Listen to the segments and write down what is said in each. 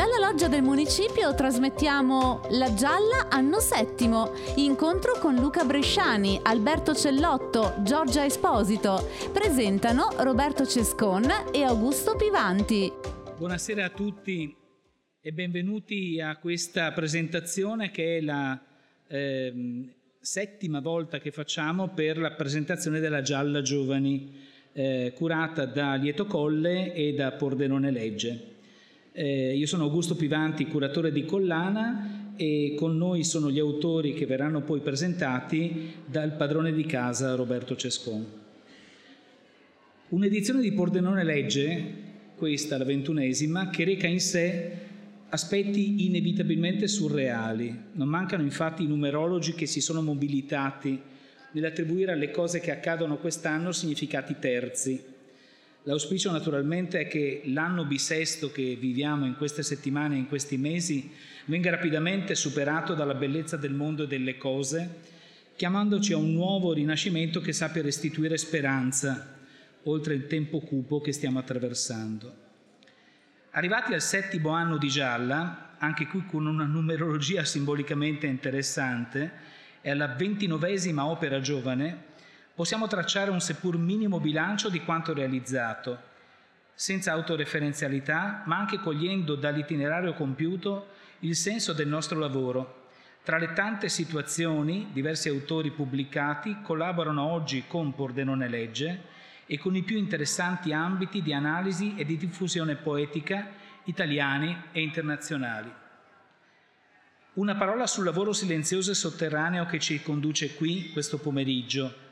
Dalla loggia del municipio trasmettiamo La Gialla anno settimo, incontro con Luca Bresciani, Alberto Cellotto, Giorgia Esposito. Presentano Roberto Cescon e Augusto Pivanti. Buonasera a tutti e benvenuti a questa presentazione che è la eh, settima volta che facciamo per la presentazione della Gialla Giovani eh, curata da Lieto Colle e da Pordenone Legge. Eh, io sono Augusto Pivanti, curatore di Collana e con noi sono gli autori che verranno poi presentati dal padrone di casa Roberto Cescon. Un'edizione di Pordenone Legge, questa la ventunesima, che reca in sé aspetti inevitabilmente surreali. Non mancano infatti i numerologi che si sono mobilitati nell'attribuire alle cose che accadono quest'anno significati terzi. L'auspicio naturalmente è che l'anno bisesto che viviamo in queste settimane e in questi mesi venga rapidamente superato dalla bellezza del mondo e delle cose, chiamandoci a un nuovo rinascimento che sappia restituire speranza, oltre il tempo cupo che stiamo attraversando. Arrivati al settimo anno di Gialla, anche qui con una numerologia simbolicamente interessante, e alla ventinovesima opera giovane, possiamo tracciare un seppur minimo bilancio di quanto realizzato, senza autoreferenzialità, ma anche cogliendo dall'itinerario compiuto il senso del nostro lavoro. Tra le tante situazioni, diversi autori pubblicati collaborano oggi con Pordenone Legge e con i più interessanti ambiti di analisi e di diffusione poetica italiani e internazionali. Una parola sul lavoro silenzioso e sotterraneo che ci conduce qui questo pomeriggio.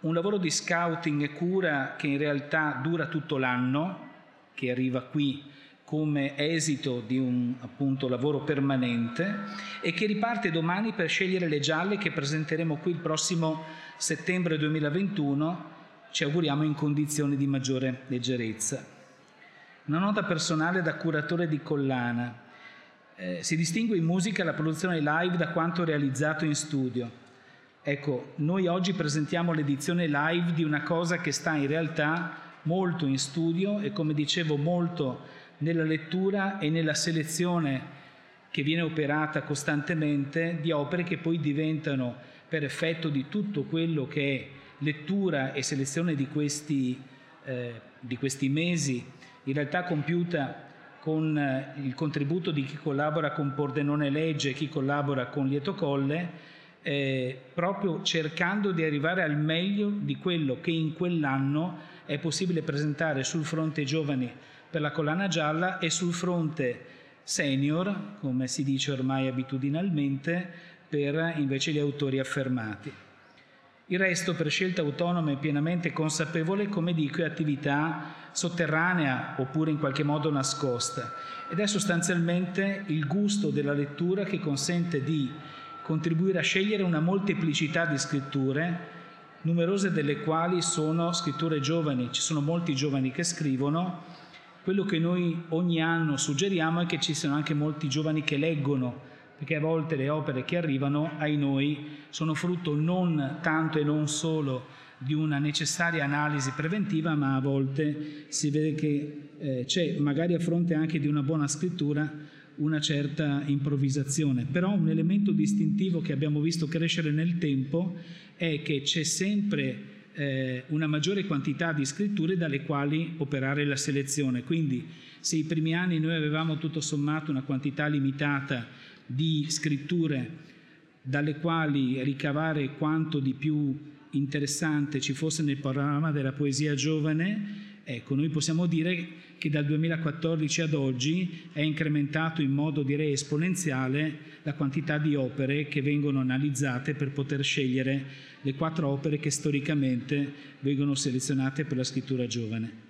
Un lavoro di scouting e cura che in realtà dura tutto l'anno, che arriva qui come esito di un appunto, lavoro permanente e che riparte domani per scegliere le gialle che presenteremo qui il prossimo settembre 2021, ci auguriamo in condizioni di maggiore leggerezza. Una nota personale da curatore di collana. Eh, si distingue in musica la produzione live da quanto realizzato in studio. Ecco, noi oggi presentiamo l'edizione live di una cosa che sta in realtà molto in studio e come dicevo molto nella lettura e nella selezione che viene operata costantemente di opere che poi diventano per effetto di tutto quello che è lettura e selezione di questi, eh, di questi mesi, in realtà compiuta con eh, il contributo di chi collabora con Pordenone Legge e chi collabora con Lieto Colle, eh, proprio cercando di arrivare al meglio di quello che in quell'anno è possibile presentare sul fronte giovani per la collana gialla e sul fronte senior, come si dice ormai abitudinalmente, per invece gli autori affermati. Il resto per scelta autonoma e pienamente consapevole, come dico, è attività sotterranea oppure in qualche modo nascosta ed è sostanzialmente il gusto della lettura che consente di contribuire a scegliere una molteplicità di scritture, numerose delle quali sono scritture giovani, ci sono molti giovani che scrivono, quello che noi ogni anno suggeriamo è che ci siano anche molti giovani che leggono perché a volte le opere che arrivano ai noi sono frutto non tanto e non solo di una necessaria analisi preventiva, ma a volte si vede che eh, c'è, magari a fronte anche di una buona scrittura, una certa improvvisazione. Però un elemento distintivo che abbiamo visto crescere nel tempo è che c'è sempre eh, una maggiore quantità di scritture dalle quali operare la selezione. Quindi se i primi anni noi avevamo tutto sommato una quantità limitata di scritture dalle quali ricavare quanto di più interessante ci fosse nel panorama della poesia giovane, ecco, noi possiamo dire che dal 2014 ad oggi è incrementato in modo direi esponenziale la quantità di opere che vengono analizzate per poter scegliere le quattro opere che storicamente vengono selezionate per la scrittura giovane.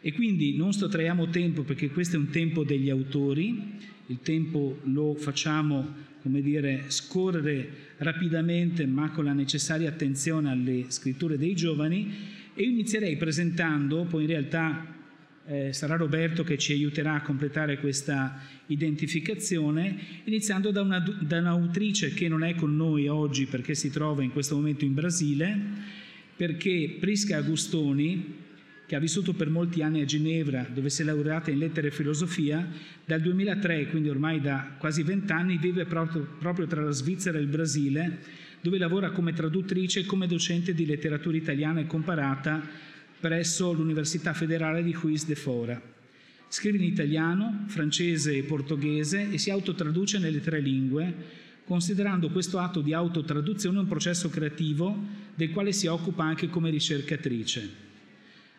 E quindi non sottraiamo tempo perché questo è un tempo degli autori, il tempo lo facciamo, come dire, scorrere rapidamente ma con la necessaria attenzione alle scritture dei giovani e io inizierei presentando, poi in realtà eh, sarà Roberto che ci aiuterà a completare questa identificazione, iniziando da, una, da un'autrice che non è con noi oggi perché si trova in questo momento in Brasile, perché Prisca Agustoni che ha vissuto per molti anni a Ginevra, dove si è laureata in lettere e filosofia, dal 2003, quindi ormai da quasi vent'anni, vive proprio, proprio tra la Svizzera e il Brasile, dove lavora come traduttrice e come docente di letteratura italiana e comparata presso l'Università Federale di Juiz de Fora. Scrive in italiano, francese e portoghese e si autotraduce nelle tre lingue, considerando questo atto di autotraduzione un processo creativo del quale si occupa anche come ricercatrice.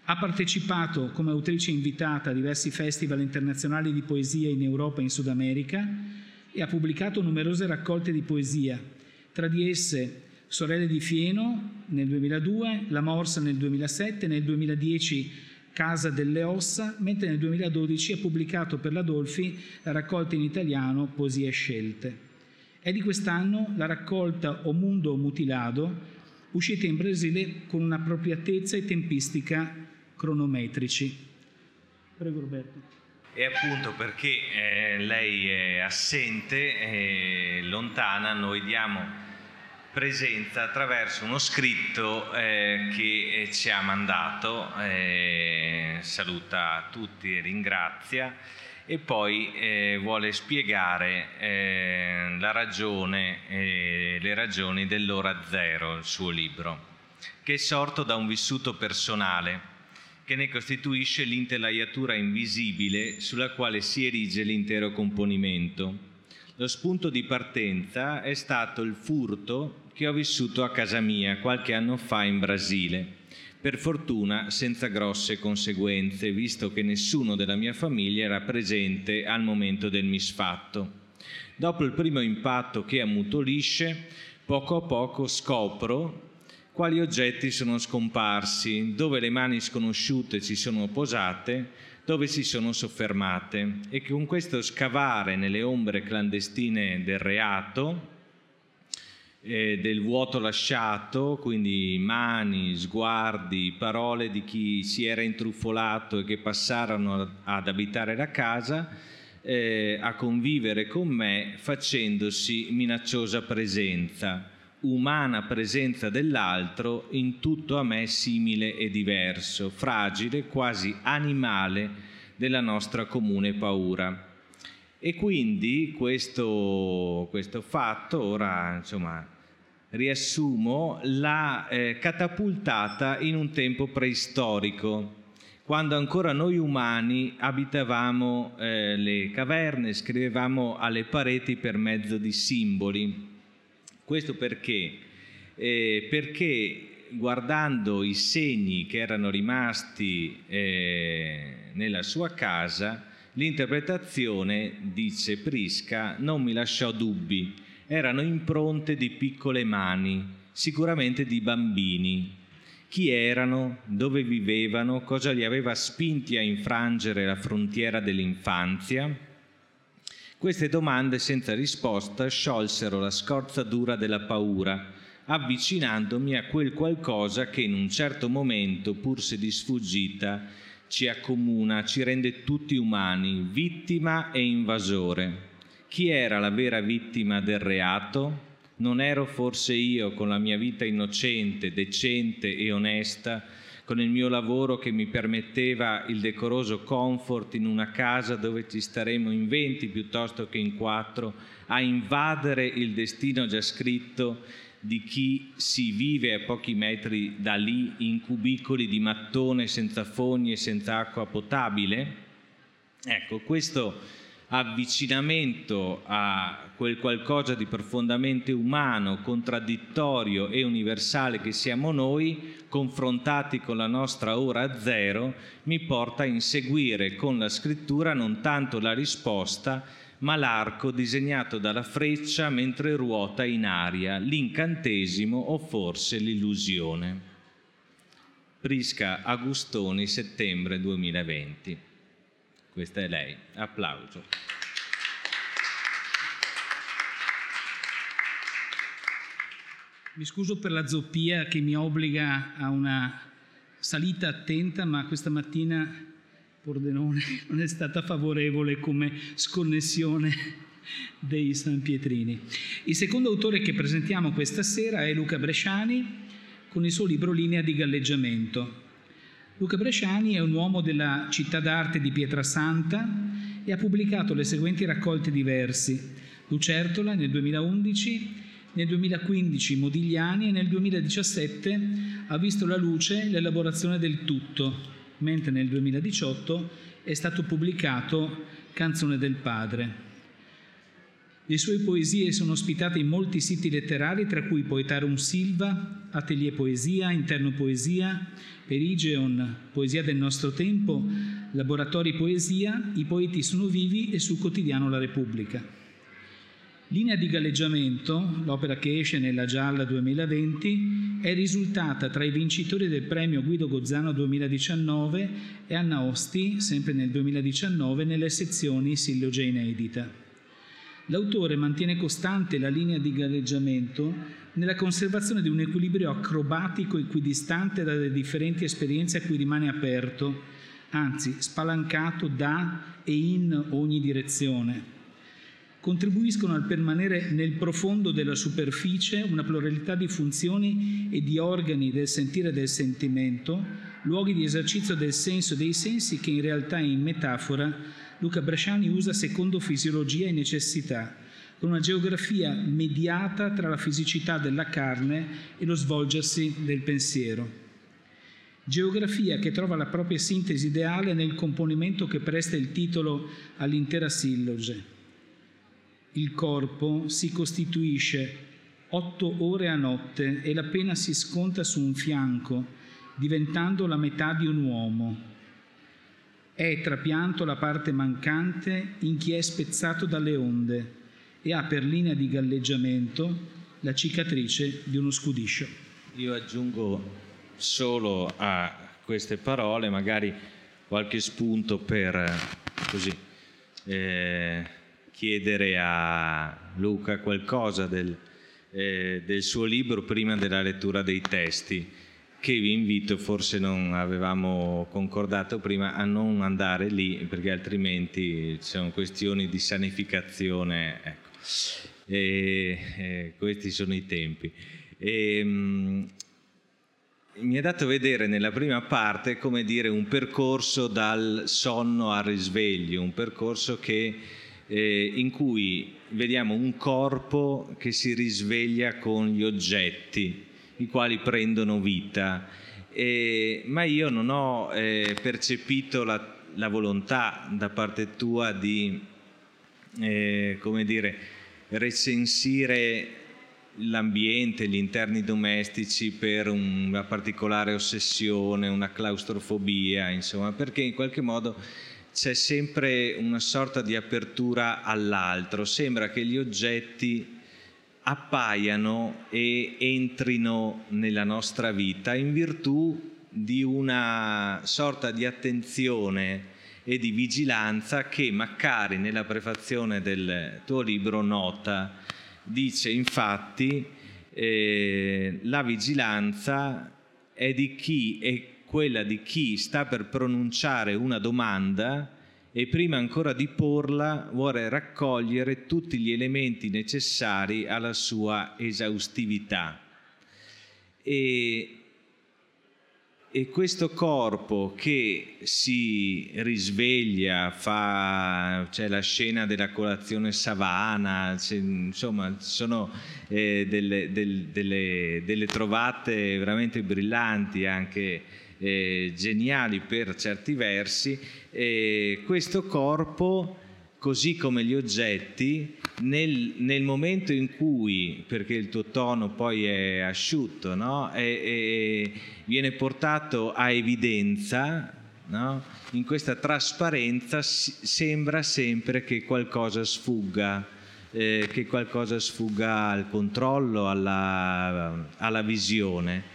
Ha partecipato come autrice invitata a diversi festival internazionali di poesia in Europa e in Sud America e ha pubblicato numerose raccolte di poesia, tra di esse Sorelle di Fieno nel 2002, La Morsa nel 2007, nel 2010 Casa delle Ossa, mentre nel 2012 ha pubblicato per la Dolfi la raccolta in italiano Poesie scelte. È di quest'anno la raccolta O Mundo Mutilado, uscita in Brasile con un'appropriatezza e tempistica cronometrici. Prego Roberto. E appunto perché eh, lei è assente e lontana, noi diamo presenza attraverso uno scritto eh, che eh, ci ha mandato, eh, saluta tutti e ringrazia e poi eh, vuole spiegare eh, la ragione, le ragioni dell'ora zero, il suo libro, che è sorto da un vissuto personale che ne costituisce l'intelaiatura invisibile sulla quale si erige l'intero componimento. Lo spunto di partenza è stato il furto che ho vissuto a casa mia qualche anno fa in Brasile, per fortuna senza grosse conseguenze, visto che nessuno della mia famiglia era presente al momento del misfatto. Dopo il primo impatto che ammutolisce, poco a poco scopro quali oggetti sono scomparsi, dove le mani sconosciute ci sono posate, dove si sono soffermate e con questo scavare nelle ombre clandestine del reato, eh, del vuoto lasciato, quindi mani, sguardi, parole di chi si era intruffolato e che passarono ad abitare la casa, eh, a convivere con me facendosi minacciosa presenza umana presenza dell'altro in tutto a me simile e diverso, fragile, quasi animale della nostra comune paura. E quindi questo, questo fatto, ora insomma, riassumo, l'ha eh, catapultata in un tempo preistorico, quando ancora noi umani abitavamo eh, le caverne, scrivevamo alle pareti per mezzo di simboli questo perché? Eh, perché guardando i segni che erano rimasti eh, nella sua casa, l'interpretazione, dice Prisca, non mi lasciò dubbi, erano impronte di piccole mani, sicuramente di bambini. Chi erano, dove vivevano, cosa li aveva spinti a infrangere la frontiera dell'infanzia? Queste domande senza risposta sciolsero la scorza dura della paura, avvicinandomi a quel qualcosa che in un certo momento, pur se di sfuggita, ci accomuna, ci rende tutti umani, vittima e invasore. Chi era la vera vittima del reato? Non ero forse io con la mia vita innocente, decente e onesta, con il mio lavoro che mi permetteva il decoroso comfort in una casa dove ci staremo in venti piuttosto che in quattro, a invadere il destino già scritto di chi si vive a pochi metri da lì in cubicoli di mattone senza fogni e senza acqua potabile? Ecco, questo avvicinamento a quel qualcosa di profondamente umano, contraddittorio e universale che siamo noi, confrontati con la nostra ora zero, mi porta a inseguire con la scrittura non tanto la risposta, ma l'arco disegnato dalla freccia mentre ruota in aria, l'incantesimo o forse l'illusione. Prisca Agustoni, settembre 2020. Questa è lei. Applauso. Mi scuso per la zoppia che mi obbliga a una salita attenta, ma questa mattina Pordenone non è stata favorevole come sconnessione dei San Pietrini. Il secondo autore che presentiamo questa sera è Luca Bresciani con il suo libro Linea di galleggiamento. Luca Bresciani è un uomo della città d'arte di Pietrasanta e ha pubblicato le seguenti raccolte di versi. Lucertola nel 2011, nel 2015 Modigliani e nel 2017 ha visto la luce l'elaborazione del tutto, mentre nel 2018 è stato pubblicato Canzone del Padre. Le sue poesie sono ospitate in molti siti letterari, tra cui Poetarum Silva, Atelier Poesia, Interno Poesia, Perigeon, Poesia del nostro tempo, Laboratori Poesia, I poeti sono vivi e sul quotidiano La Repubblica. Linea di galleggiamento, l'opera che esce nella Gialla 2020, è risultata tra i vincitori del premio Guido Gozzano 2019 e Anna Osti, sempre nel 2019, nelle sezioni Sillogia inedita. L'autore mantiene costante la linea di galleggiamento nella conservazione di un equilibrio acrobatico equidistante dalle differenti esperienze a cui rimane aperto, anzi spalancato da e in ogni direzione. Contribuiscono al permanere nel profondo della superficie una pluralità di funzioni e di organi del sentire e del sentimento, luoghi di esercizio del senso e dei sensi che in realtà in metafora Luca Bresciani usa secondo fisiologia e necessità, con una geografia mediata tra la fisicità della carne e lo svolgersi del pensiero. Geografia che trova la propria sintesi ideale nel componimento che presta il titolo all'intera silloge. Il corpo si costituisce otto ore a notte e la pena si sconta su un fianco, diventando la metà di un uomo è trapianto la parte mancante in chi è spezzato dalle onde e ha per linea di galleggiamento la cicatrice di uno scudiscio. Io aggiungo solo a queste parole magari qualche spunto per così, eh, chiedere a Luca qualcosa del, eh, del suo libro prima della lettura dei testi che vi invito, forse non avevamo concordato prima, a non andare lì perché altrimenti ci sono questioni di sanificazione. Ecco. E, e questi sono i tempi. E, um, mi ha dato vedere nella prima parte, come dire, un percorso dal sonno al risveglio, un percorso che, eh, in cui vediamo un corpo che si risveglia con gli oggetti, i quali prendono vita. Eh, ma io non ho eh, percepito la, la, volontà da parte tua di, eh, come dire, recensire l'ambiente, gli interni domestici per una particolare ossessione, una claustrofobia, insomma, perché in qualche modo c'è sempre una sorta di apertura all'altro, sembra che gli oggetti appaiano e entrino nella nostra vita in virtù di una sorta di attenzione e di vigilanza che Maccari nella prefazione del tuo libro nota. Dice infatti eh, la vigilanza è, di chi, è quella di chi sta per pronunciare una domanda e prima ancora di porla vuole raccogliere tutti gli elementi necessari alla sua esaustività. E, e questo corpo che si risveglia, fa, c'è la scena della colazione savana, insomma sono eh, delle, delle, delle, delle trovate veramente brillanti anche eh, geniali per certi versi, eh, questo corpo, così come gli oggetti, nel, nel, momento in cui, perché il tuo tono poi è asciutto, no? e, e viene portato a evidenza, no? in questa trasparenza sembra sempre che qualcosa sfugga. Eh, che qualcosa sfugga al controllo, alla, alla visione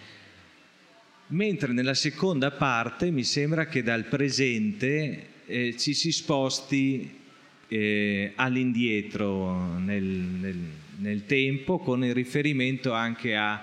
mentre nella seconda parte mi sembra che dal presente eh, ci si sposti eh, all'indietro nel, nel, nel, tempo con il riferimento anche a,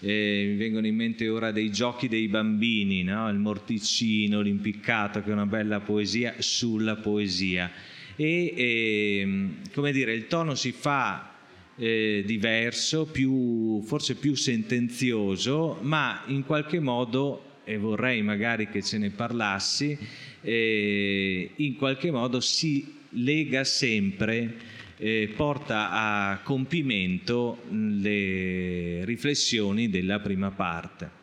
eh, mi vengono in mente ora dei giochi dei bambini, no? il morticino, l'impiccato che è una bella poesia sulla poesia e ehm, come dire il tono si fa eh, diverso, più, forse più sentenzioso, ma in qualche modo e vorrei magari che ce ne parlassi, eh, in qualche modo si lega sempre, eh, porta a compimento le riflessioni della prima parte.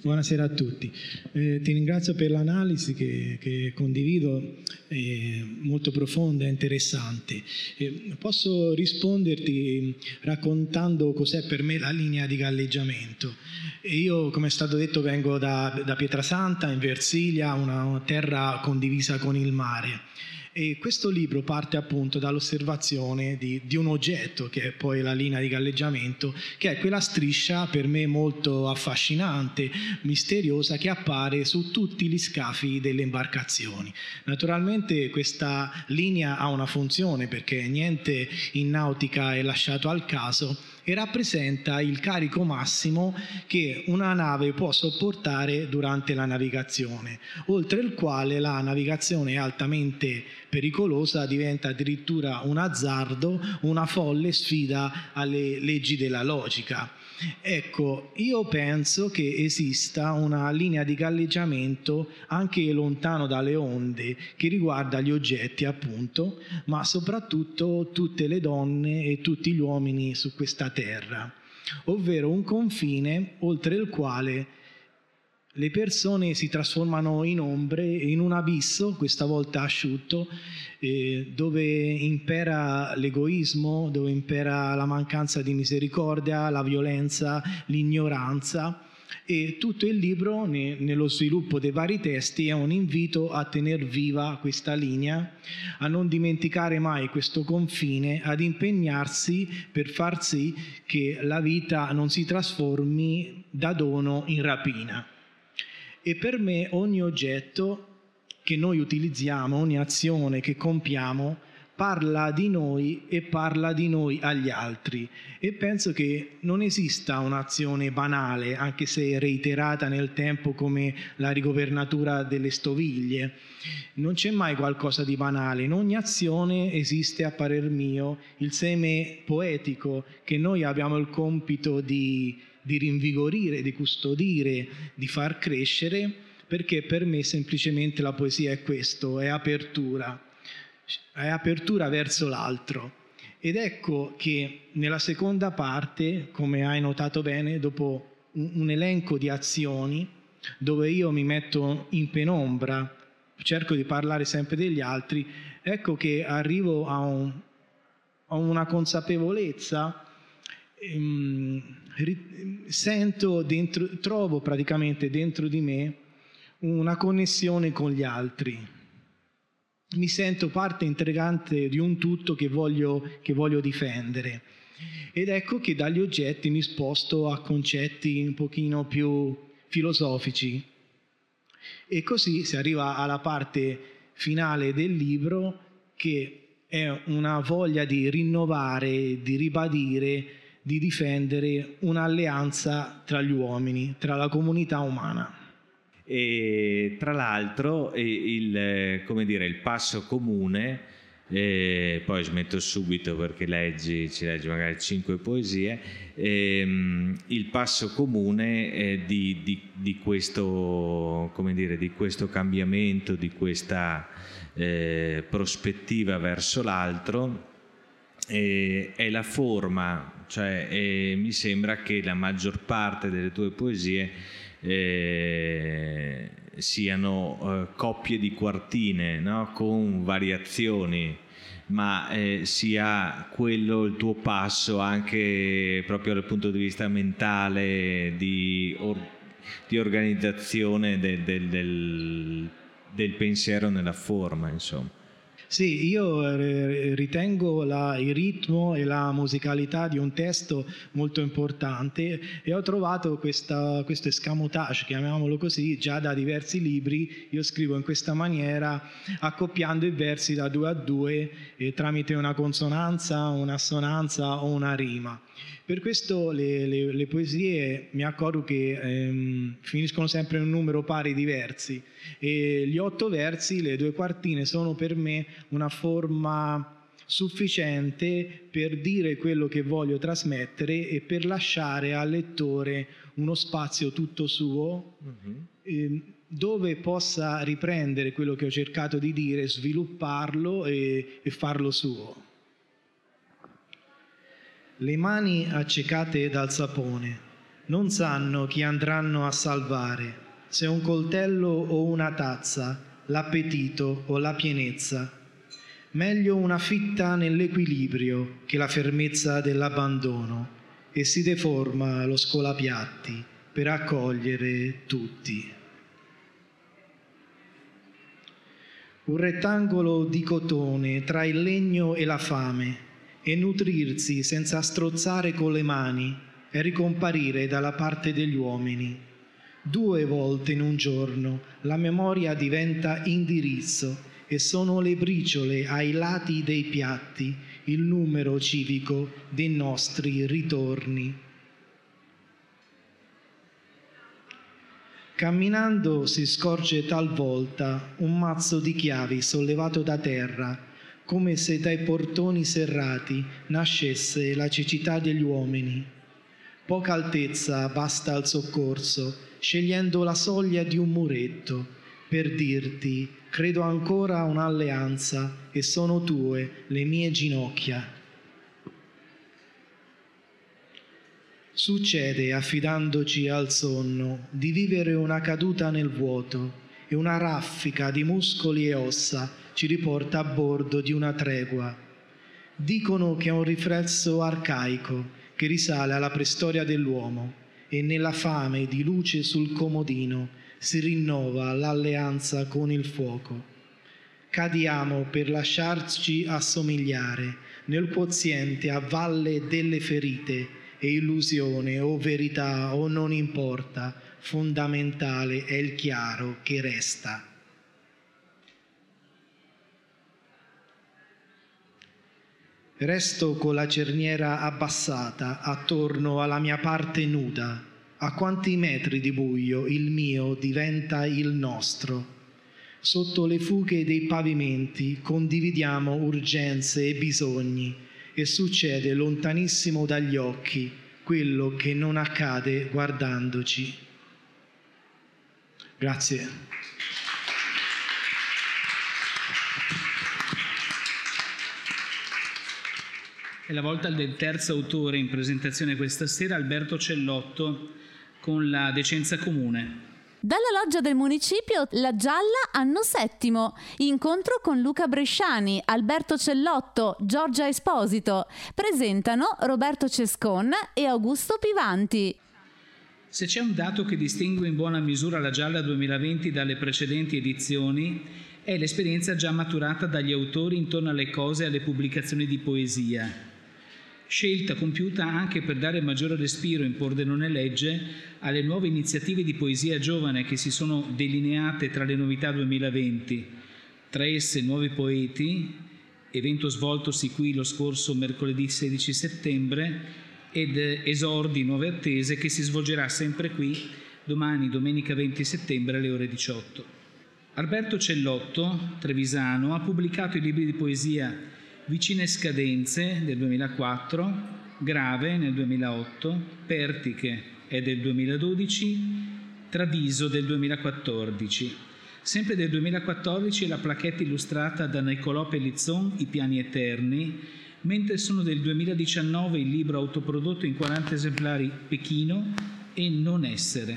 Buonasera a tutti, eh, ti ringrazio per l'analisi che, che condivido, è molto profonda e interessante. Eh, posso risponderti raccontando cos'è per me la linea di galleggiamento. Io, come è stato detto, vengo da, da Pietrasanta, in Versilia, una terra condivisa con il mare. E questo libro parte appunto dall'osservazione di, di, un oggetto, che è poi la linea di galleggiamento, che è quella striscia per me molto affascinante, misteriosa, che appare su tutti gli scafi delle imbarcazioni. Naturalmente questa linea ha una funzione perché niente in nautica è lasciato al caso e rappresenta il carico massimo che una nave può sopportare durante la navigazione, oltre il quale la navigazione altamente pericolosa, diventa addirittura un azzardo, una folle sfida alle leggi della logica. Ecco, io penso che esista una linea di galleggiamento anche lontano dalle onde che riguarda gli oggetti, appunto, ma soprattutto tutte le donne e tutti gli uomini su questa terra, ovvero un confine oltre il quale le persone si trasformano in ombre, in un abisso, questa volta asciutto, eh, dove impera l'egoismo, dove impera la mancanza di misericordia, la violenza, l'ignoranza. E tutto il libro, ne, nello sviluppo dei vari testi, è un invito a tenere viva questa linea, a non dimenticare mai questo confine, ad impegnarsi per far sì che la vita non si trasformi da dono in rapina. E per me ogni oggetto che noi utilizziamo, ogni azione che compiamo, parla di noi e parla di noi agli altri. E penso che non esista un'azione banale, anche se reiterata nel tempo come la rigovernatura delle stoviglie. Non c'è mai qualcosa di banale. In ogni azione esiste, a parer mio, il seme poetico che noi abbiamo il compito di di rinvigorire, di custodire, di far crescere, perché per me semplicemente la poesia è questo, è apertura, è apertura verso l'altro. Ed ecco che nella seconda parte, come hai notato bene, dopo un elenco di azioni dove io mi metto in penombra, cerco di parlare sempre degli altri, ecco che arrivo a, un, a una consapevolezza Ehm, sento dentro, trovo praticamente dentro di me una connessione con gli altri. Mi sento parte integrante di un tutto che voglio, che voglio difendere. Ed ecco che dagli oggetti mi sposto a concetti un pochino più filosofici. E così si arriva alla parte finale del libro che è una voglia di rinnovare, di ribadire di difendere un'alleanza tra gli uomini, tra la comunità umana. E tra l'altro il, dire, il passo comune, eh, poi smetto subito perché leggi, ci leggi magari cinque poesie, ehm, il passo comune di, di, di, questo, dire, di, questo, cambiamento, di questa eh, prospettiva verso l'altro, è la forma cioè, eh, mi sembra che la maggior parte delle tue poesie eh, siano eh, coppie di quartine no? con variazioni ma eh, sia quello il tuo passo anche proprio dal punto di vista mentale di, or, di organizzazione de, de, del, del pensiero nella forma insomma sì, io eh, ritengo la, il ritmo e la musicalità di un testo molto importante e ho trovato questa, questo escamotage, chiamiamolo così, già da diversi libri. Io scrivo in questa maniera, accoppiando i versi da due a due eh, tramite una consonanza, un'assonanza o una rima. Per questo le, le, le poesie mi accorgo che ehm, finiscono sempre in un numero pari di versi e gli otto versi, le due quartine, sono per me una forma sufficiente per dire quello che voglio trasmettere e per lasciare al lettore uno spazio tutto suo mm-hmm. eh, dove possa riprendere quello che ho cercato di dire, svilupparlo e, e farlo suo. Le mani accecate dal sapone non sanno chi andranno a salvare, se un coltello o una tazza, l'appetito o la pienezza. Meglio una fitta nell'equilibrio che la fermezza dell'abbandono e si deforma lo scolapiatti per accogliere tutti. Un rettangolo di cotone tra il legno e la fame e nutrirsi senza strozzare con le mani e ricomparire dalla parte degli uomini. Due volte in un giorno la memoria diventa indirizzo e sono le briciole ai lati dei piatti il numero civico dei nostri ritorni. Camminando si scorge talvolta un mazzo di chiavi sollevato da terra come se dai portoni serrati nascesse la cecità degli uomini. Poca altezza basta al soccorso, scegliendo la soglia di un muretto, per dirti, credo ancora a un'alleanza e sono tue le mie ginocchia. Succede, affidandoci al sonno, di vivere una caduta nel vuoto e una raffica di muscoli e ossa ci riporta a bordo di una tregua. Dicono che è un riflesso arcaico che risale alla preistoria dell'uomo e nella fame di luce sul comodino si rinnova l'alleanza con il fuoco. Cadiamo per lasciarci assomigliare nel quoziente a valle delle ferite e illusione o verità o non importa, fondamentale è il chiaro che resta. Resto con la cerniera abbassata attorno alla mia parte nuda. A quanti metri di buio il mio diventa il nostro. Sotto le fughe dei pavimenti condividiamo urgenze e bisogni e succede lontanissimo dagli occhi quello che non accade guardandoci. Grazie. È la volta del terzo autore in presentazione questa sera, Alberto Cellotto, con la decenza comune. Dalla loggia del municipio La Gialla, anno settimo. Incontro con Luca Bresciani, Alberto Cellotto, Giorgia Esposito. Presentano Roberto Cescon e Augusto Pivanti. Se c'è un dato che distingue in buona misura la Gialla 2020 dalle precedenti edizioni, è l'esperienza già maturata dagli autori intorno alle cose e alle pubblicazioni di poesia scelta compiuta anche per dare maggiore respiro in Pordenone Legge alle nuove iniziative di poesia giovane che si sono delineate tra le novità 2020, tra esse Nuovi Poeti, evento svoltosi qui lo scorso mercoledì 16 settembre, ed Esordi Nuove Attese che si svolgerà sempre qui domani, domenica 20 settembre alle ore 18. Alberto Cellotto, trevisano, ha pubblicato i libri di poesia Vicine scadenze del 2004, Grave nel 2008, Pertiche è del 2012, Traviso del 2014. Sempre del 2014 la placchetta illustrata da Niccolò Pellizzon I piani eterni, mentre sono del 2019 il libro autoprodotto in 40 esemplari Pechino e Non essere.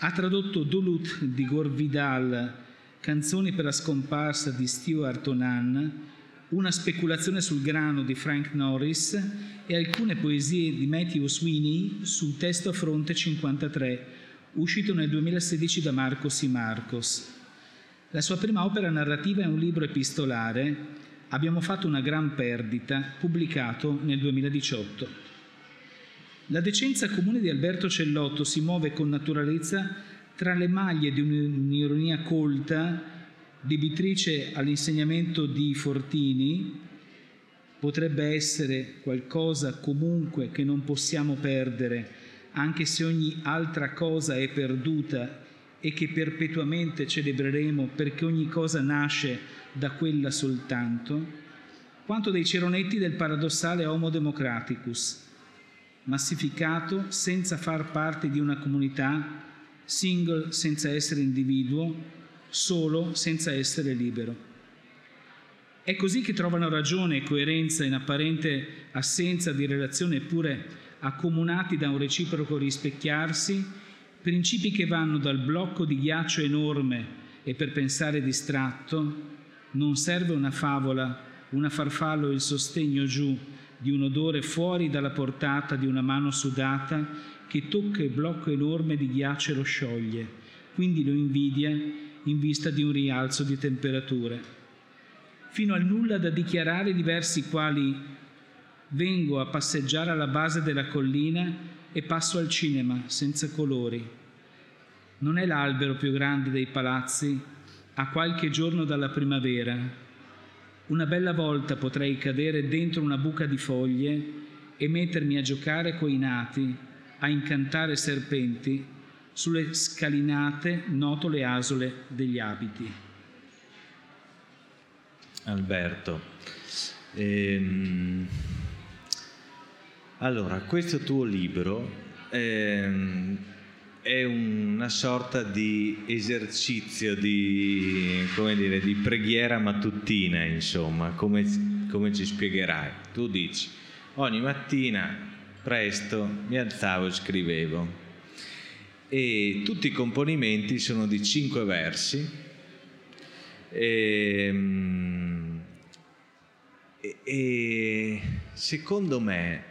Ha tradotto Duluth di Gore Vidal, Canzoni per la scomparsa di Stuart Onan, una speculazione sul grano di Frank Norris e alcune poesie di Matthew Sweeney sul testo fronte 53, uscito nel 2016 da Marcos y Marcos. La sua prima opera narrativa è un libro epistolare, Abbiamo fatto una gran perdita, pubblicato nel 2018. La decenza comune di Alberto Cellotto si muove con naturalezza tra le maglie di un'ironia colta debitrice all'insegnamento di Fortini potrebbe essere qualcosa comunque che non possiamo perdere, anche se ogni altra cosa è perduta e che perpetuamente celebreremo perché ogni cosa nasce da quella soltanto, quanto dei ceronetti del paradossale Homo Democraticus, massificato senza far parte di una comunità, single senza essere individuo, solo senza essere libero. È così che trovano ragione e coerenza in apparente assenza di relazione eppure accomunati da un reciproco rispecchiarsi, principi che vanno dal blocco di ghiaccio enorme e per pensare distratto, non serve una favola, una farfallo e il sostegno giù di un odore fuori dalla portata di una mano sudata che tocca il blocco enorme di ghiaccio e lo scioglie, quindi lo invidia in vista di un rialzo di temperature. Fino al nulla da dichiarare diversi quali vengo a passeggiare alla base della collina e passo al cinema senza colori. Non è l'albero più grande dei palazzi, a qualche giorno dalla primavera, una bella volta potrei cadere dentro una buca di foglie e mettermi a giocare coi nati, a incantare serpenti, sulle scalinate noto le asole degli abiti. Alberto, ehm, allora questo tuo libro ehm, è una sorta di esercizio di, dire, di preghiera mattutina, insomma, come, come, ci spiegherai. Tu dici, ogni mattina presto mi alzavo e scrivevo. E tutti i componimenti sono di cinque versi. Ehm, e, e secondo me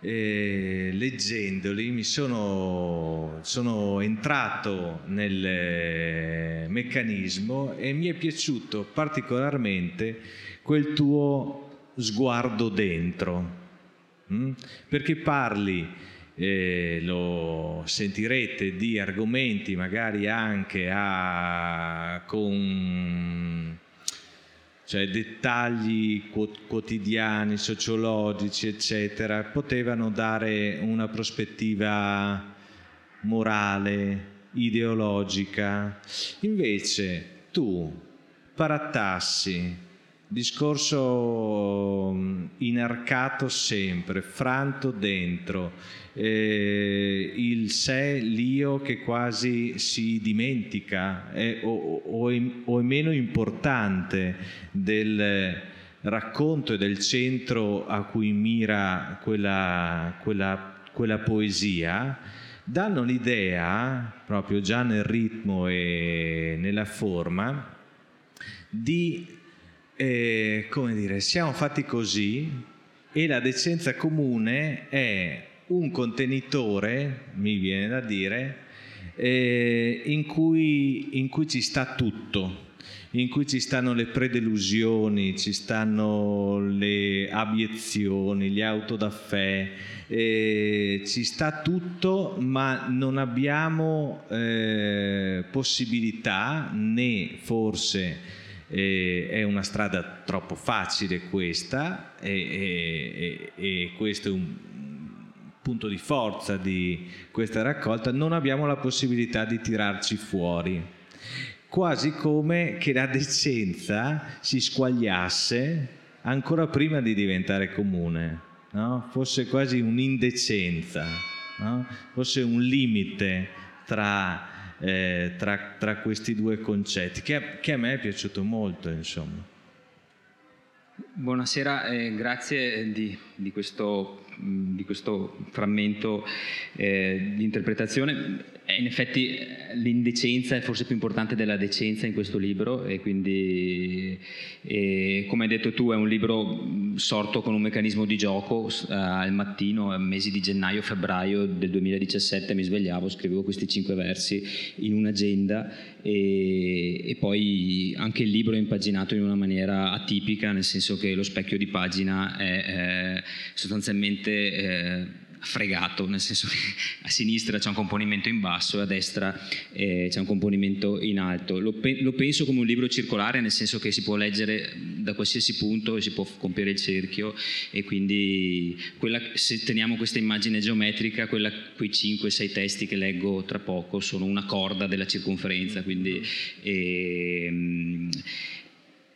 eh, leggendoli mi sono, sono entrato nel eh, meccanismo e mi è piaciuto particolarmente quel tuo sguardo dentro, mh? Mm? perché parli, eh, lo sentirete, di argomenti magari anche a, con cioè dettagli quotidiani, sociologici, eccetera, potevano dare una prospettiva morale, ideologica. Invece tu parattassi discorso mm, inarcato sempre, franto dentro, eh, il sé, l'io che quasi si dimentica eh, o, o, è, o, è, meno importante del racconto e del centro a cui mira quella, quella, quella poesia, danno l'idea, proprio già nel ritmo e nella forma, di eh, come dire, siamo fatti così e la decenza comune è un contenitore, mi viene da dire, eh, in, cui, in cui ci sta tutto in cui ci stanno le predelusioni, ci stanno le abiezioni, gli autodaffè, eh, ci sta tutto, ma non abbiamo eh, possibilità né forse eh, è una strada troppo facile questa e, e, e questo è un punto di forza di questa raccolta, non abbiamo la possibilità di tirarci fuori. Quasi come che la decenza si squagliasse ancora prima di diventare comune, no? fosse quasi un'indecenza, no? fosse un limite tra eh, tra, tra, questi due concetti, che, che, a me è piaciuto molto, insomma. Buonasera, eh, grazie di, di, questo, di, questo, frammento eh, di interpretazione. In effetti l'indecenza è forse più importante della decenza in questo libro e quindi, e, come hai detto tu, è un libro sorto con un meccanismo di gioco. Uh, al mattino, a mesi di gennaio-febbraio del 2017 mi svegliavo, scrivevo questi cinque versi in un'agenda e, e, poi anche il libro è impaginato in una maniera atipica, nel senso che lo specchio di pagina è, è sostanzialmente... Eh, fregato, nel senso che a sinistra c'è un componimento in basso e a destra eh, c'è un componimento in alto. Lo, pe- lo, penso come un libro circolare, nel senso che si può leggere da qualsiasi punto e si può compiere il cerchio e quindi quella, se teniamo questa immagine geometrica, quella, quei 5-6 testi che leggo tra poco sono una corda della circonferenza, quindi... Eh,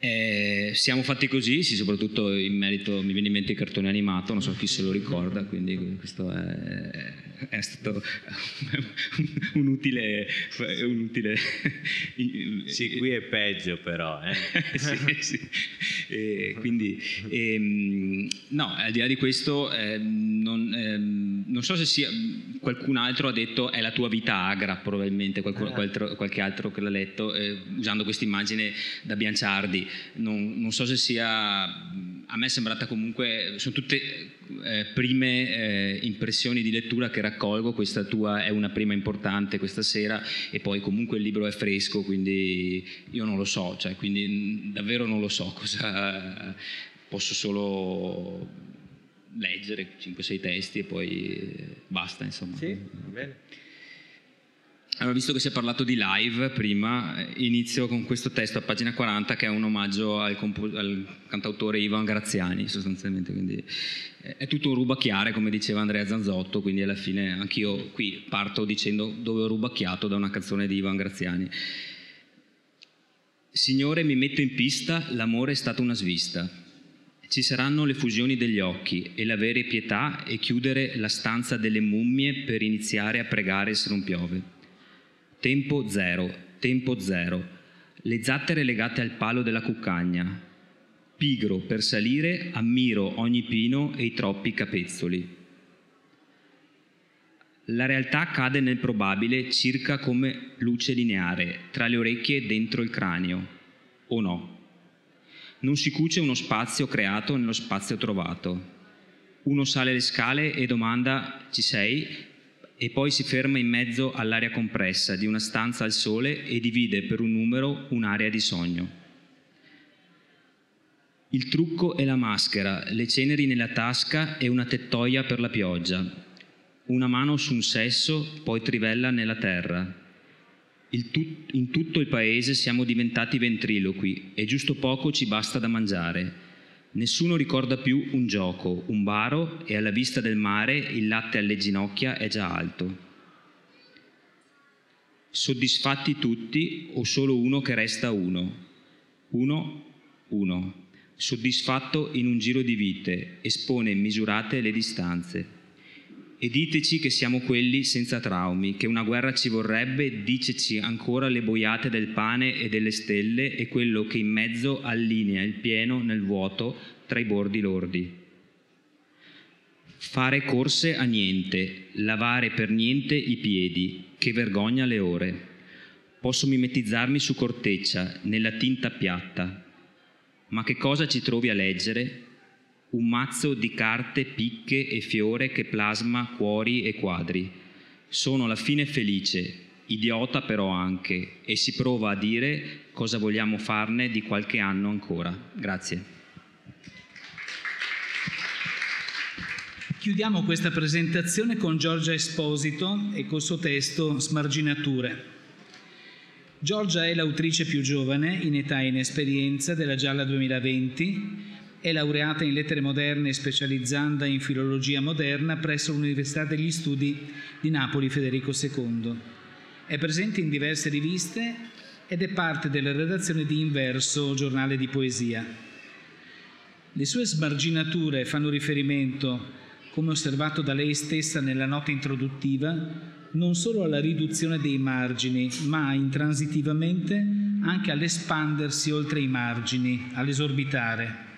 eh, Eh, siamo fatti così, sì, soprattutto in merito, mi viene in mente il cartone animato, non so chi se lo ricorda, quindi questo è, è stato un utile, un utile... Sì, qui è peggio però. Eh. sì, sì. E quindi, ehm, no, al di là di questo, ehm, non, ehm, non, so se sia, qualcun altro ha detto è la tua vita agra, probabilmente, qualcun, ah. qualche, qualche altro che l'ha letto, eh, usando questa immagine da Bianciardi. Non, non so se sia a me è sembrata comunque, sono tutte eh, prime eh, impressioni di lettura che raccolgo, questa tua è una prima importante questa sera e poi comunque il libro è fresco, quindi io non lo so, cioè, quindi davvero non lo so cosa posso solo leggere 5-6 testi e poi basta insomma. Sì, bene. Allora, visto che si è parlato di live prima, inizio con questo testo a pagina 40 che è un omaggio al, al cantautore Ivan Graziani, sostanzialmente. Quindi è tutto un rubacchiare, come diceva Andrea Zanzotto, quindi alla fine anch'io qui parto dicendo dove ho rubacchiato da una canzone di Ivan Graziani. Signore, mi metto in pista, l'amore è stata una svista. Ci saranno le fusioni degli occhi e l'avere pietà e chiudere la stanza delle mummie per iniziare a pregare se non piove. Tempo zero, tempo zero. Le zattere legate al palo della cuccagna. Pigro per salire, ammiro ogni pino e i troppi capezzoli. La realtà cade nel probabile circa come luce lineare tra le orecchie e dentro il cranio, o no? Non si cuce uno spazio creato nello spazio trovato. Uno sale le scale e domanda ci sei e poi si ferma in mezzo all'aria compressa di una stanza al sole e divide per un numero un'area di sogno. Il trucco è la maschera, le ceneri nella tasca e una tettoia per la pioggia. Una mano su un sesso, poi trivella nella terra. Tut- in tutto il paese siamo diventati ventriloqui e giusto poco ci basta da mangiare Nessuno ricorda più un gioco, un baro e alla vista del mare il latte alle ginocchia è già alto. Soddisfatti tutti o solo uno che resta uno? Uno, uno. Soddisfatto in un giro di vite, espone misurate le distanze e diteci che siamo quelli senza traumi, che una guerra ci vorrebbe, diceci ancora le boiate del pane e delle stelle e quello che in mezzo allinea il pieno nel vuoto tra i bordi lordi. Fare corse a niente, lavare per niente i piedi, che vergogna le ore. Posso mimetizzarmi su corteccia, nella tinta piatta, ma che cosa ci trovi a leggere? Un mazzo di carte, picche e fiore che plasma cuori e quadri. Sono la fine felice, idiota però anche, e si prova a dire cosa vogliamo farne di qualche anno ancora. Grazie. Chiudiamo questa presentazione con Giorgia Esposito e col suo testo Smarginature. Giorgia è l'autrice più giovane, in età e in esperienza, della Gialla 2020 è laureata in lettere moderne e specializzanda in filologia moderna presso l'Università degli Studi di Napoli Federico II. È presente in diverse riviste ed è parte della redazione di Inverso, giornale di poesia. Le sue smarginature fanno riferimento, come osservato da lei stessa nella nota introduttiva, non solo alla riduzione dei margini, ma intransitivamente anche all'espandersi oltre i margini, all'esorbitare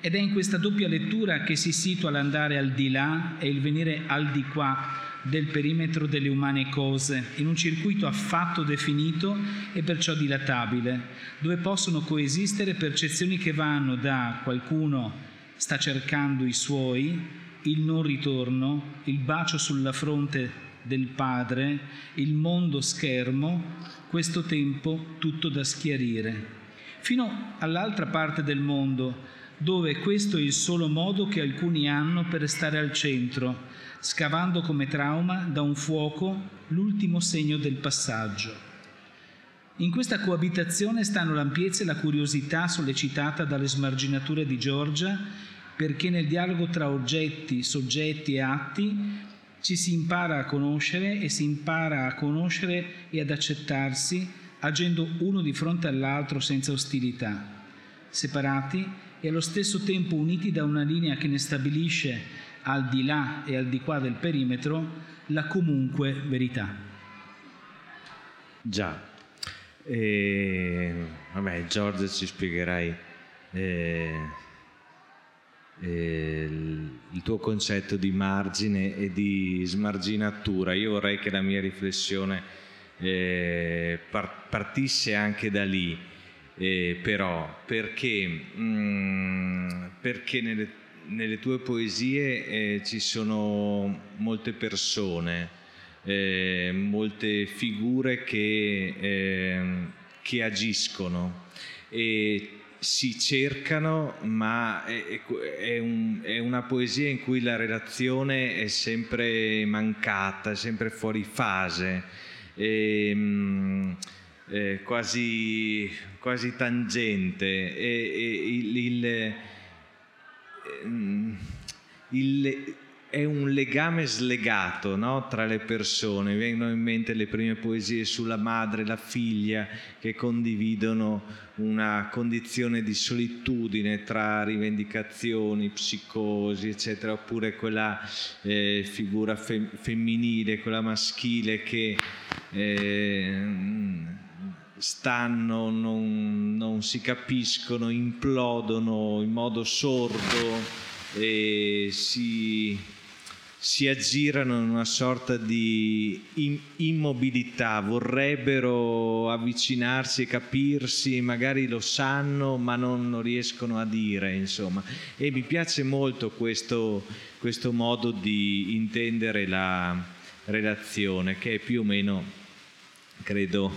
ed è in questa doppia lettura che si situa l'andare al di là e il venire al di qua del perimetro delle umane cose, in un circuito affatto definito e perciò dilatabile, dove possono coesistere percezioni che vanno da qualcuno sta cercando i suoi, il non ritorno, il bacio sulla fronte del padre, il mondo schermo, questo tempo tutto da schiarire, fino all'altra parte del mondo, dove questo è il solo modo che alcuni hanno per restare al centro, scavando come trauma da un fuoco l'ultimo segno del passaggio. In questa coabitazione stanno l'ampiezza e la curiosità sollecitata dalle smarginature di Giorgia, perché nel dialogo tra oggetti, soggetti e atti ci si impara a conoscere e si impara a conoscere e ad accettarsi, agendo uno di fronte all'altro senza ostilità separati e allo stesso tempo uniti da una linea che ne stabilisce al di là e al di qua del perimetro la comunque verità. Già, e, vabbè, Giorgio ci spiegherai eh, eh, il tuo concetto di margine e di smarginatura. Io vorrei che la mia riflessione eh, partisse anche da lì, eh, però, perché, mh, mm, perché nelle, nelle, tue poesie eh, ci sono molte persone, eh, molte figure che, ehm, che agiscono e si cercano, ma è, è, un, è, una poesia in cui la relazione è sempre mancata, è sempre fuori fase, è, è quasi, quasi, tangente. il, il, il è un legame slegato no? tra le persone. Mi vengono in mente le prime poesie sulla madre e la figlia che condividono una condizione di solitudine tra rivendicazioni, psicosi, eccetera, oppure quella eh, figura fem- femminile, quella maschile che eh, stanno, non, non si capiscono, implodono in modo sordo e si si aggirano in una sorta di immobilità, vorrebbero avvicinarsi e capirsi, magari lo sanno ma non, non riescono a dire, insomma. E mi piace molto questo, questo modo di intendere la relazione, che è più o meno, credo,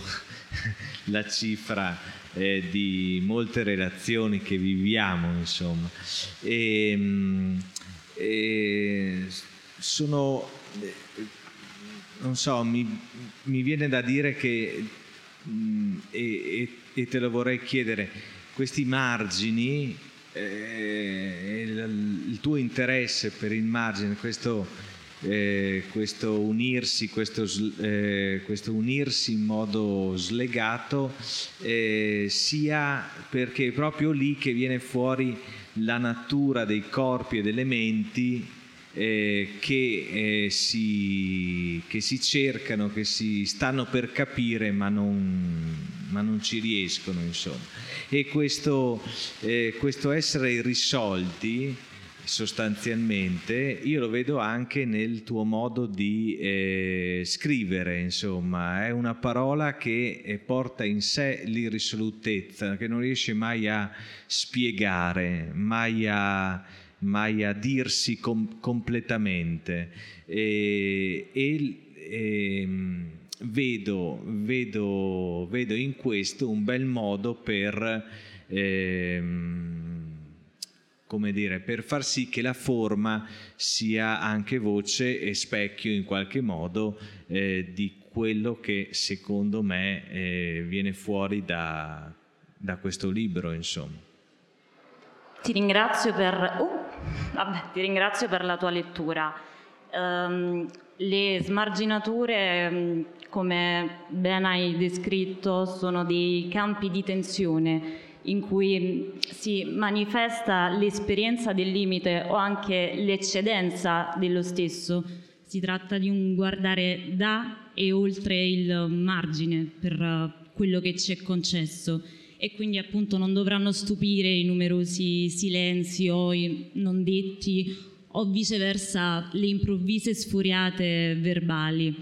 la cifra eh, di molte relazioni che viviamo, insomma. E, ehm, e sono, eh, non so, mi, mi, viene da dire che, mm, e, e, te lo vorrei chiedere, questi margini, eh, il, il, tuo interesse per il margine, questo, eh, questo unirsi, questo, eh, questo, unirsi in modo slegato, eh, sia perché è proprio lì che viene fuori la natura dei corpi e delle menti eh, che, eh, si, che, si, cercano, che si stanno per capire ma non, ma non ci riescono insomma. E questo, eh, questo essere irrisolti sostanzialmente io lo vedo anche nel tuo modo di eh, scrivere insomma è una parola che eh, porta in sé l'irrisolutezza che non riesce mai a spiegare mai a mai a dirsi com- completamente. E, e, e ehm, vedo, vedo, vedo, in questo un bel modo per, ehm, come dire, per far sì che la forma sia anche voce e specchio in qualche modo eh, di quello che secondo me eh, viene fuori da, da questo libro, insomma. Ti ringrazio per, uh, vabbè, ti ringrazio per la tua lettura. Um, le smarginature, mm, come ben hai descritto, sono dei campi di tensione in cui si manifesta l'esperienza del limite o anche l'eccedenza dello stesso. Si tratta di un guardare da e oltre il margine per eh, quello che ci è concesso e quindi appunto non dovranno stupire i numerosi silenzi o i non detti o viceversa le improvvise sfuriate verbali.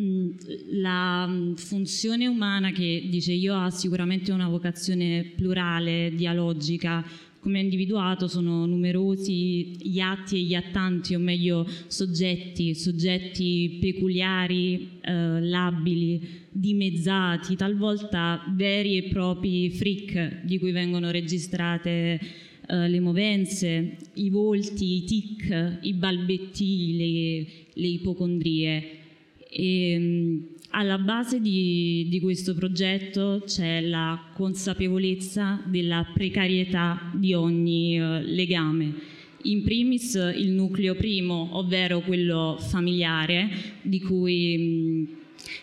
Mm, la funzione umana che dice io ha sicuramente una vocazione plurale, dialogica, come individuato sono numerosi gli atti e gli attanti, o meglio soggetti, soggetti peculiari, eh, labili, dimezzati, talvolta veri e propri freak di cui vengono registrate eh, le movenze, i volti, i tic, i balbetti, le, le ipocondrie. E, ehm, alla base di, di, questo progetto c'è la consapevolezza della precarietà di ogni uh, legame. In primis il nucleo primo, ovvero quello familiare, di cui mh,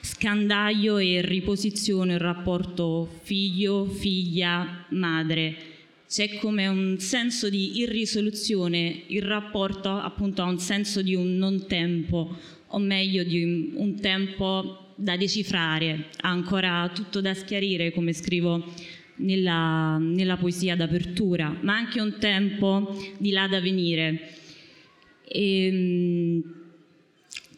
scandaglio e riposiziono il rapporto figlio-figlia-madre. C'è come un senso di irrisoluzione, il rapporto appunto ha un senso di un non tempo, o meglio di un tempo da decifrare, ancora tutto da schiarire, come scrivo nella, nella poesia d'apertura, ma anche un tempo di là da venire. E, ehm,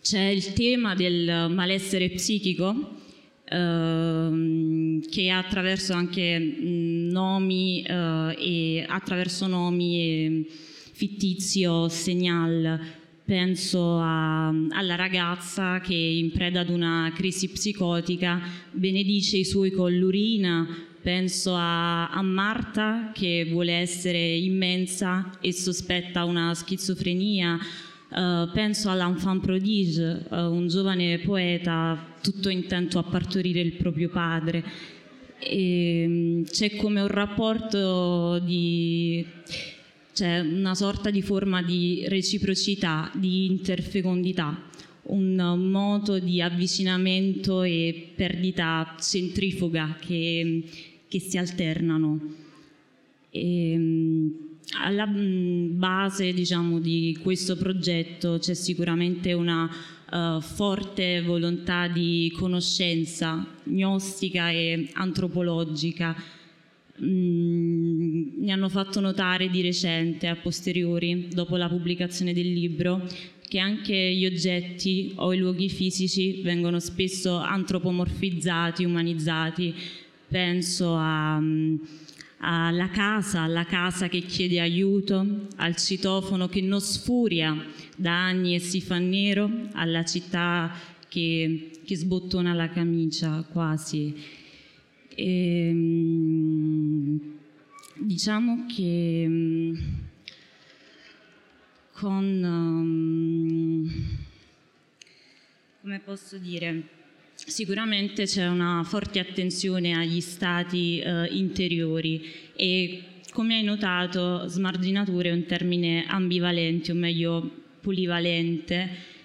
c'è il tema del malessere psichico ehm, che attraverso anche nomi eh, e attraverso nomi e fittizio segnal penso a, alla ragazza che in preda ad una crisi psicotica. Benedice i suoi con l'urina, penso a, a, Marta che vuole essere immensa e sospetta una schizofrenia, uh, penso all'enfant prodige, uh, un giovane poeta tutto intento a partorire il proprio padre. E, um, c'è come un rapporto di c'è una sorta di forma di reciprocità, di interfecondità, un modo di avvicinamento e perdita centrifuga che, che si alternano. E, ehm, alla mm, base diciamo, di questo progetto c'è sicuramente una uh, forte volontà di conoscenza gnostica e antropologica Mm, mi hanno fatto notare di recente, a posteriori, dopo la pubblicazione del libro, che anche gli oggetti o i luoghi fisici vengono spesso antropomorfizzati, umanizzati. Penso a, mm, alla casa, alla casa che chiede aiuto, al citofono che non sfuria da anni e si fa nero, alla città che, che sbottona la camicia quasi e, ehm, diciamo che mm, con, um, come posso dire, sicuramente c'è una forte attenzione agli stati uh, interiori e come hai notato smarginatura è un termine ambivalente o meglio polivalente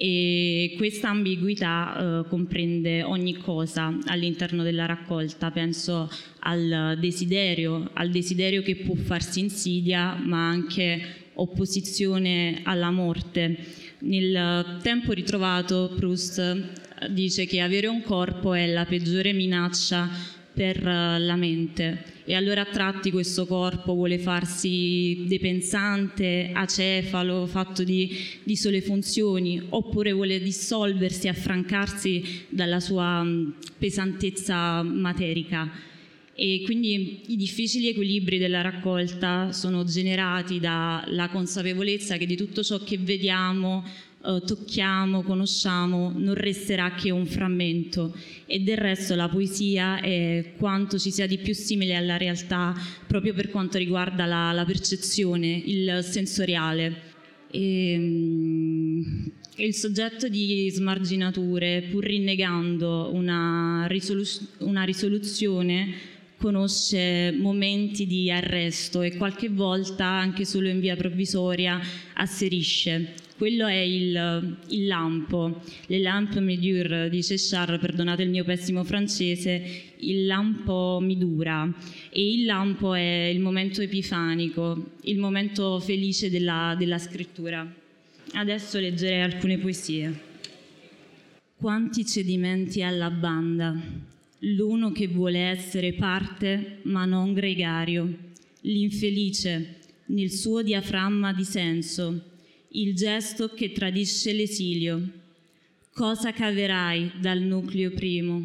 e questa ambiguità eh, comprende ogni cosa all'interno della raccolta, penso al desiderio, al desiderio che può farsi insidia, ma anche opposizione alla morte. Nel tempo ritrovato Proust dice che avere un corpo è la peggiore minaccia per eh, la mente e allora a tratti questo corpo vuole farsi depensante, acefalo, fatto di, di sole funzioni, oppure vuole dissolversi, affrancarsi dalla sua mm, pesantezza materica. E quindi i difficili equilibri della raccolta sono generati dalla consapevolezza che di tutto ciò che vediamo eh, tocchiamo, conosciamo, non resterà che un frammento e del resto la poesia è quanto ci sia di più simile alla realtà proprio per quanto riguarda la, la percezione, il sensoriale. E, um, il soggetto di smarginature, pur rinnegando una, risolu- una risoluzione, conosce momenti di arresto e qualche volta, anche solo in via provvisoria, asserisce quello è il, il lampo, le lampe mi dur, dice Char, perdonate il mio pessimo francese, il lampo mi dura e il lampo è il momento epifanico, il momento felice della, della scrittura. Adesso leggerei alcune poesie. Quanti cedimenti alla banda, l'uno che vuole essere parte ma non gregario, l'infelice nel suo diaframma di senso, il gesto che tradisce l'esilio. Cosa caverai dal nucleo primo?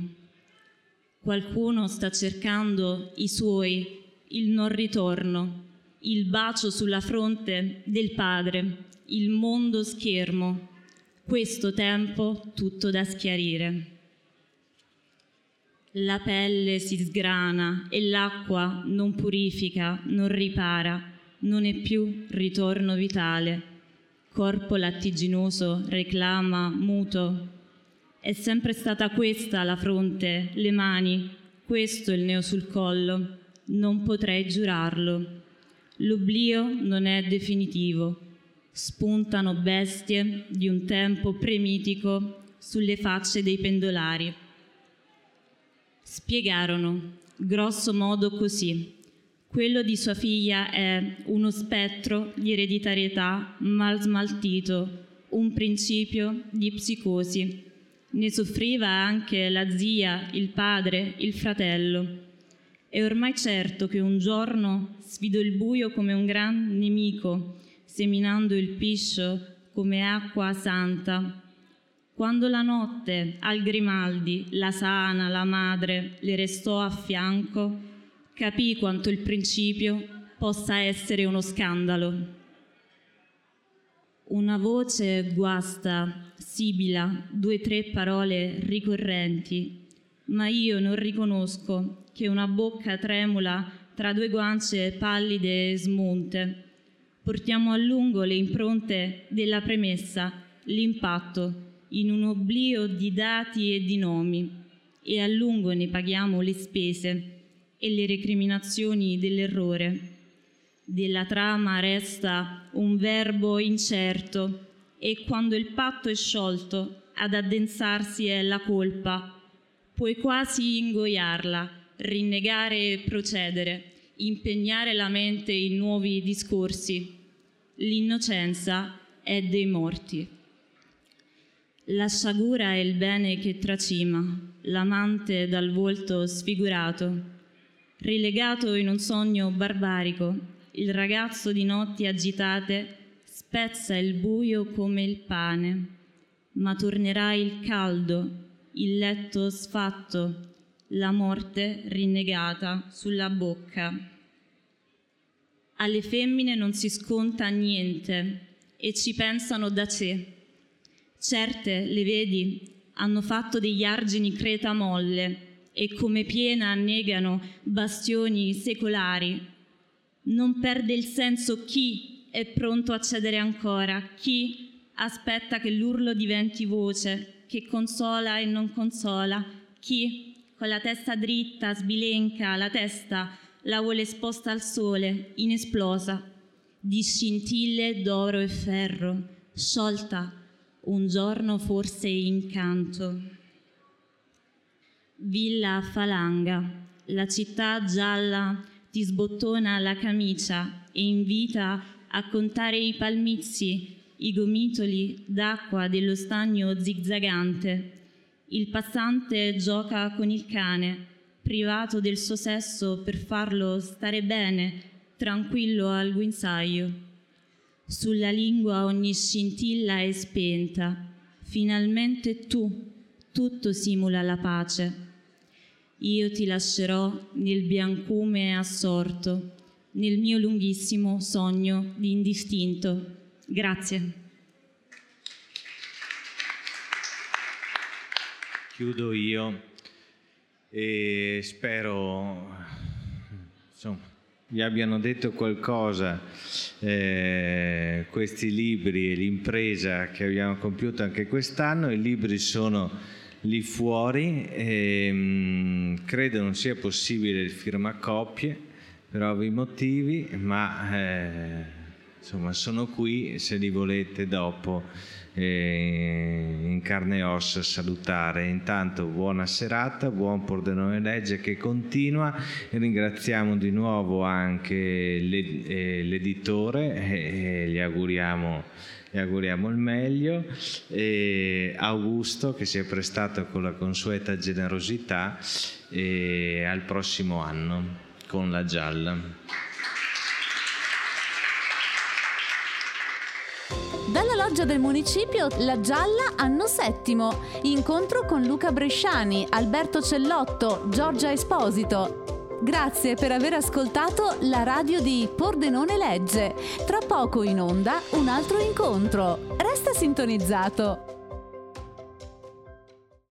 Qualcuno sta cercando i suoi, il non ritorno, il bacio sulla fronte del padre, il mondo schermo, questo tempo tutto da schiarire. La pelle si sgrana e l'acqua non purifica, non ripara, non è più ritorno vitale corpo lattiginoso, reclama, muto. È sempre stata questa la fronte, le mani, questo il neo sul collo. Non potrei giurarlo. L'oblio non è definitivo. Spuntano bestie di un tempo premitico sulle facce dei pendolari. Spiegarono, grosso modo così. Quello di sua figlia è uno spettro di ereditarietà mal smaltito, un principio di psicosi. Ne soffriva anche la zia, il padre, il fratello. È ormai certo che un giorno sfidò il buio come un gran nemico, seminando il piscio come acqua santa. Quando la notte al Grimaldi, la sana, la madre, le restò a fianco, capì quanto il principio possa essere uno scandalo. Una voce guasta, sibila, due o tre parole ricorrenti, ma io non riconosco che una bocca tremula tra due guance pallide e smunte portiamo a lungo le impronte della premessa, l'impatto, in un oblio di dati e di nomi e a lungo ne paghiamo le spese e le recriminazioni dell'errore. Della trama resta un verbo incerto e quando il patto è sciolto ad addensarsi è la colpa. Puoi quasi ingoiarla, rinnegare e procedere impegnare la mente in nuovi discorsi. L'innocenza è dei morti. La sciagura è il bene che tracima, l'amante dal volto sfigurato. Rilegato in un sogno barbarico, il ragazzo di notti agitate spezza il buio come il pane, ma tornerà il caldo, il letto sfatto, la morte rinnegata sulla bocca. Alle femmine non si sconta niente e ci pensano da sé. Certe, le vedi, hanno fatto degli argini creta molle e come piena annegano bastioni secolari. Non perde il senso chi è pronto a cedere ancora, chi aspetta che l'urlo diventi voce, che consola e non consola, chi con la testa dritta, sbilenca, la testa la vuole esposta al sole, inesplosa, di scintille d'oro e ferro, sciolta un giorno forse in canto. Villa Falanga, la città gialla ti sbottona la camicia e invita a contare i palmizi, i gomitoli d'acqua dello stagno zigzagante il passante gioca con il cane, privato del suo sesso per farlo stare bene, tranquillo al guinzaglio. Sulla lingua ogni scintilla è spenta. Finalmente tu, tutto simula la pace. Io ti lascerò nel biancume assorto, nel mio lunghissimo sogno di indistinto. Grazie. chiudo io e spero insomma, vi abbiano detto qualcosa eh, questi libri e l'impresa che abbiamo compiuto anche quest'anno. I libri sono lì fuori e mh, mm, credo non sia possibile il firmacoppie per ovvi motivi, ma eh, insomma sono qui se li volete dopo eh, in carne e ossa salutare. Intanto buona serata, buon Pordenone Legge che continua e ringraziamo di nuovo anche eh, l'editore e gli auguriamo, gli auguriamo il meglio e Augusto che si è prestato con la consueta generosità e al prossimo anno con la gialla. Loggia del municipio La Gialla anno settimo. Incontro con Luca Bresciani, Alberto Cellotto, Giorgia Esposito. Grazie per aver ascoltato la radio di Pordenone Legge. Tra poco in onda un altro incontro. Resta sintonizzato.